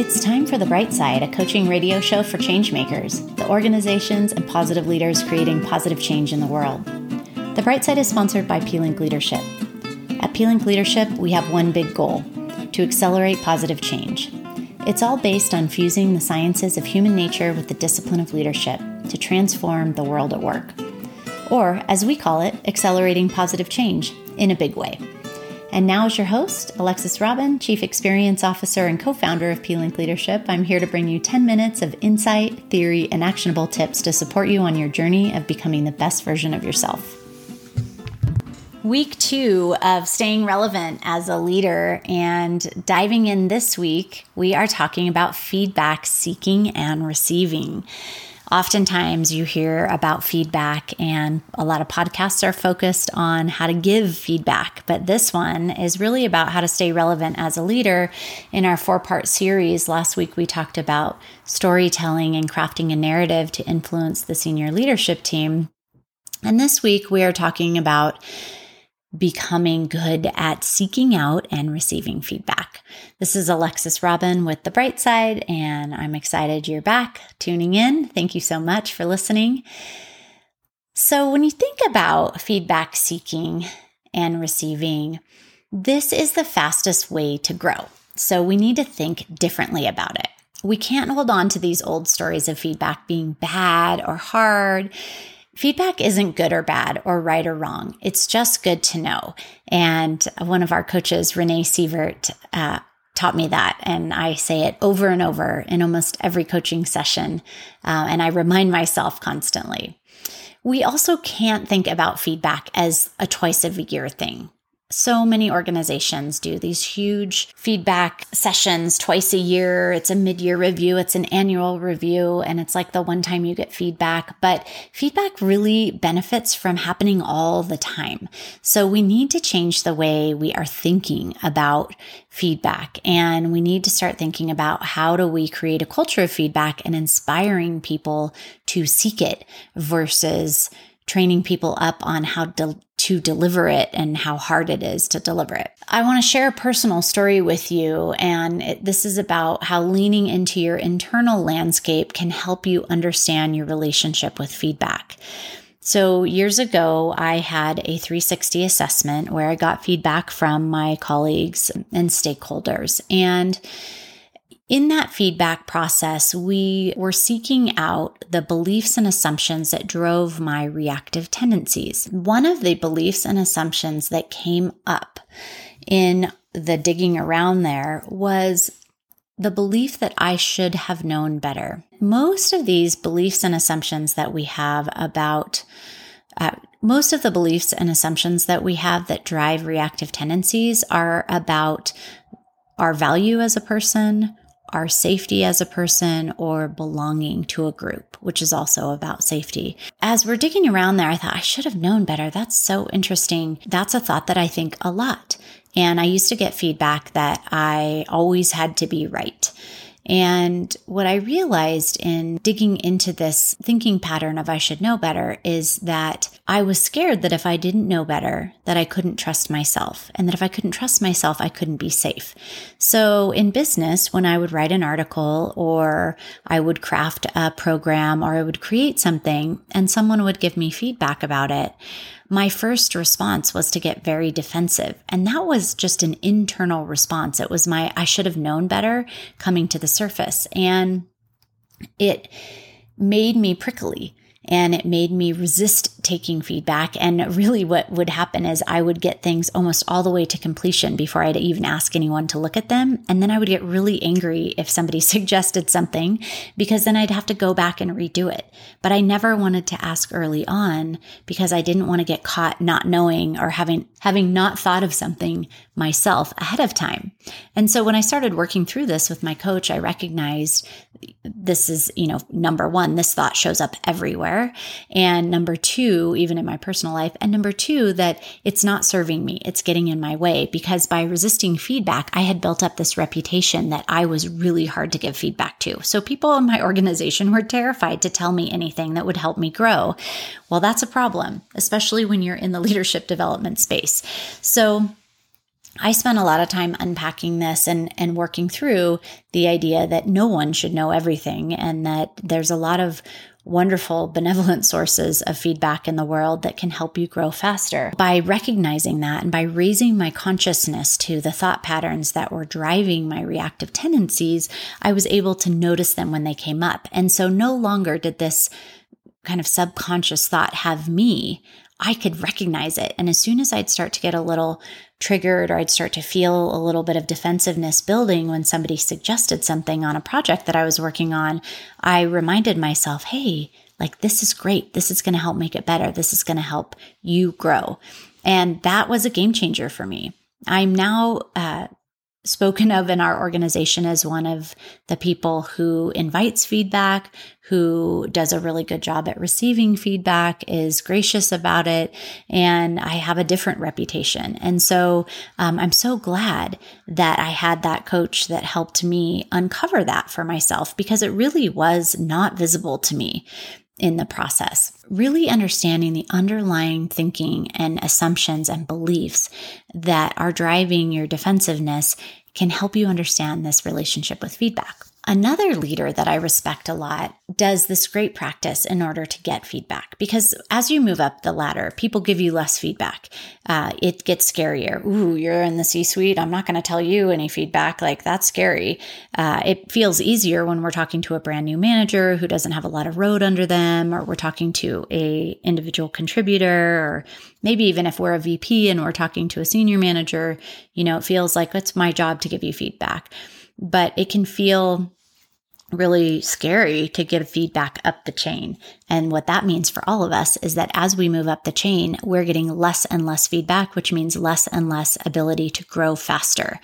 It's time for The Bright Side, a coaching radio show for changemakers, the organizations and positive leaders creating positive change in the world. The Bright Side is sponsored by pLink Leadership. At pLink Leadership, we have one big goal to accelerate positive change. It's all based on fusing the sciences of human nature with the discipline of leadership to transform the world at work. Or, as we call it, accelerating positive change in a big way. And now, as your host, Alexis Robin, Chief Experience Officer and co founder of pLink Leadership, I'm here to bring you 10 minutes of insight, theory, and actionable tips to support you on your journey of becoming the best version of yourself. Week two of staying relevant as a leader, and diving in this week, we are talking about feedback seeking and receiving. Oftentimes, you hear about feedback, and a lot of podcasts are focused on how to give feedback. But this one is really about how to stay relevant as a leader. In our four part series, last week we talked about storytelling and crafting a narrative to influence the senior leadership team. And this week we are talking about becoming good at seeking out and receiving feedback. This is Alexis Robin with The Bright Side, and I'm excited you're back tuning in. Thank you so much for listening. So, when you think about feedback seeking and receiving, this is the fastest way to grow. So, we need to think differently about it. We can't hold on to these old stories of feedback being bad or hard feedback isn't good or bad or right or wrong. It's just good to know. And one of our coaches, Renee Sievert, uh, taught me that. And I say it over and over in almost every coaching session. Uh, and I remind myself constantly. We also can't think about feedback as a twice a year thing. So many organizations do these huge feedback sessions twice a year. It's a mid year review, it's an annual review, and it's like the one time you get feedback. But feedback really benefits from happening all the time. So we need to change the way we are thinking about feedback. And we need to start thinking about how do we create a culture of feedback and inspiring people to seek it versus training people up on how to, to deliver it and how hard it is to deliver it. I want to share a personal story with you, and it, this is about how leaning into your internal landscape can help you understand your relationship with feedback. So, years ago, I had a 360 assessment where I got feedback from my colleagues and stakeholders. And in that feedback process, we were seeking out the beliefs and assumptions that drove my reactive tendencies. One of the beliefs and assumptions that came up in the digging around there was the belief that I should have known better. Most of these beliefs and assumptions that we have about uh, most of the beliefs and assumptions that we have that drive reactive tendencies are about our value as a person, our safety as a person or belonging to a group, which is also about safety. As we're digging around there, I thought I should have known better. That's so interesting. That's a thought that I think a lot. And I used to get feedback that I always had to be right. And what I realized in digging into this thinking pattern of I should know better is that I was scared that if I didn't know better, that I couldn't trust myself. And that if I couldn't trust myself, I couldn't be safe. So in business, when I would write an article or I would craft a program or I would create something and someone would give me feedback about it, my first response was to get very defensive. And that was just an internal response. It was my, I should have known better coming to the surface. And it made me prickly and it made me resist taking feedback. And really, what would happen is I would get things almost all the way to completion before I'd even ask anyone to look at them. And then I would get really angry if somebody suggested something because then I'd have to go back and redo it. But I never wanted to ask early on because I didn't want to get caught not knowing or having, having not thought of something myself ahead of time. And so when I started working through this with my coach, I recognized this is, you know, number one, this thought shows up everywhere. And number two, even in my personal life. And number two, that it's not serving me. It's getting in my way because by resisting feedback, I had built up this reputation that I was really hard to give feedback to. So people in my organization were terrified to tell me anything that would help me grow. Well, that's a problem, especially when you're in the leadership development space. So I spent a lot of time unpacking this and, and working through the idea that no one should know everything and that there's a lot of wonderful, benevolent sources of feedback in the world that can help you grow faster. By recognizing that and by raising my consciousness to the thought patterns that were driving my reactive tendencies, I was able to notice them when they came up. And so no longer did this kind of subconscious thought have me. I could recognize it. And as soon as I'd start to get a little triggered or I'd start to feel a little bit of defensiveness building when somebody suggested something on a project that I was working on, I reminded myself, hey, like this is great. This is going to help make it better. This is going to help you grow. And that was a game changer for me. I'm now uh, spoken of in our organization as one of the people who invites feedback, who does a really good job at receiving feedback, is gracious about it, and I have a different reputation. And so um, I'm so glad that I had that coach that helped me uncover that for myself because it really was not visible to me in the process. Really understanding the underlying thinking and assumptions and beliefs that are driving your defensiveness can help you understand this relationship with feedback. Another leader that I respect a lot does this great practice in order to get feedback because as you move up the ladder, people give you less feedback. Uh, it gets scarier. Ooh, you're in the C suite. I'm not going to tell you any feedback. Like that's scary. Uh, it feels easier when we're talking to a brand new manager who doesn't have a lot of road under them, or we're talking to a individual contributor, or maybe even if we're a VP and we're talking to a senior manager. You know, it feels like it's my job to give you feedback, but it can feel really scary to give feedback up the chain. And what that means for all of us is that as we move up the chain, we're getting less and less feedback, which means less and less ability to grow faster.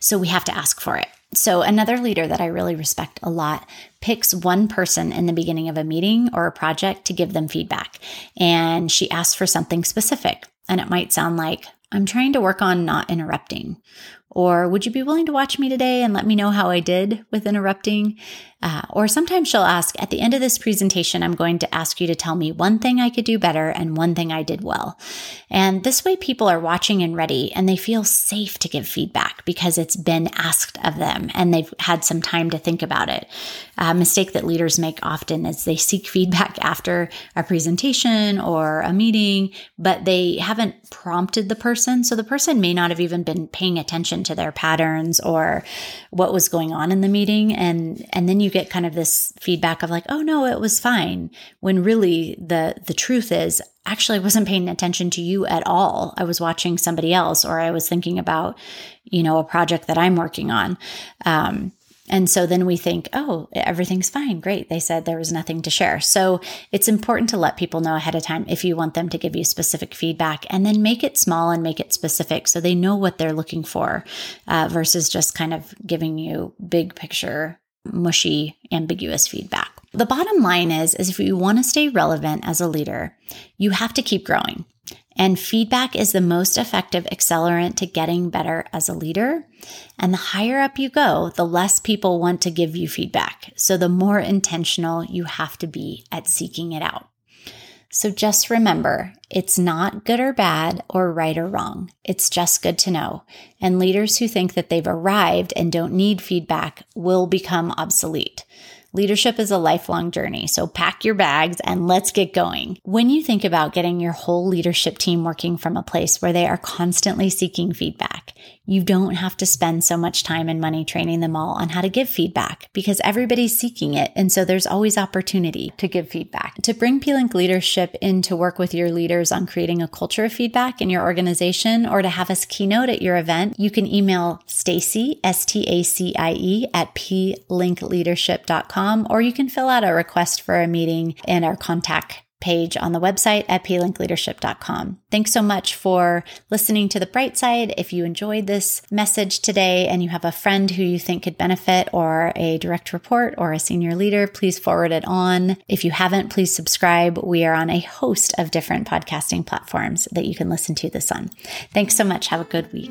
So we have to ask for it. So, another leader that I really respect a lot picks one person in the beginning of a meeting or a project to give them feedback. And she asks for something specific. And it might sound like, I'm trying to work on not interrupting, or would you be willing to watch me today and let me know how I did with interrupting? Uh, or sometimes she'll ask, at the end of this presentation, I'm going to ask you to tell me one thing I could do better and one thing I did well. And this way, people are watching and ready and they feel safe to give feedback because it's been asked of them and they've had some time to think about it. A mistake that leaders make often is they seek feedback after a presentation or a meeting, but they haven't prompted the person. So the person may not have even been paying attention their patterns or what was going on in the meeting. And, and then you get kind of this feedback of like, oh no, it was fine. When really the, the truth is actually I wasn't paying attention to you at all. I was watching somebody else or I was thinking about, you know, a project that I'm working on. Um, and so then we think, oh, everything's fine. Great. They said there was nothing to share. So it's important to let people know ahead of time if you want them to give you specific feedback and then make it small and make it specific so they know what they're looking for uh, versus just kind of giving you big picture, mushy, ambiguous feedback. The bottom line is, is if you want to stay relevant as a leader, you have to keep growing. And feedback is the most effective accelerant to getting better as a leader. And the higher up you go, the less people want to give you feedback. So the more intentional you have to be at seeking it out. So just remember, it's not good or bad or right or wrong. It's just good to know. And leaders who think that they've arrived and don't need feedback will become obsolete. Leadership is a lifelong journey, so pack your bags and let's get going. When you think about getting your whole leadership team working from a place where they are constantly seeking feedback, you don't have to spend so much time and money training them all on how to give feedback because everybody's seeking it. And so there's always opportunity to give feedback. To bring pLink leadership in to work with your leaders on creating a culture of feedback in your organization or to have us keynote at your event, you can email Stacy, Stacie, at plinkleadership.com, or you can fill out a request for a meeting in our contact page on the website atplinkleadership.com. Thanks so much for listening to the bright side. If you enjoyed this message today and you have a friend who you think could benefit or a direct report or a senior leader, please forward it on. If you haven't, please subscribe. We are on a host of different podcasting platforms that you can listen to this on. Thanks so much. Have a good week.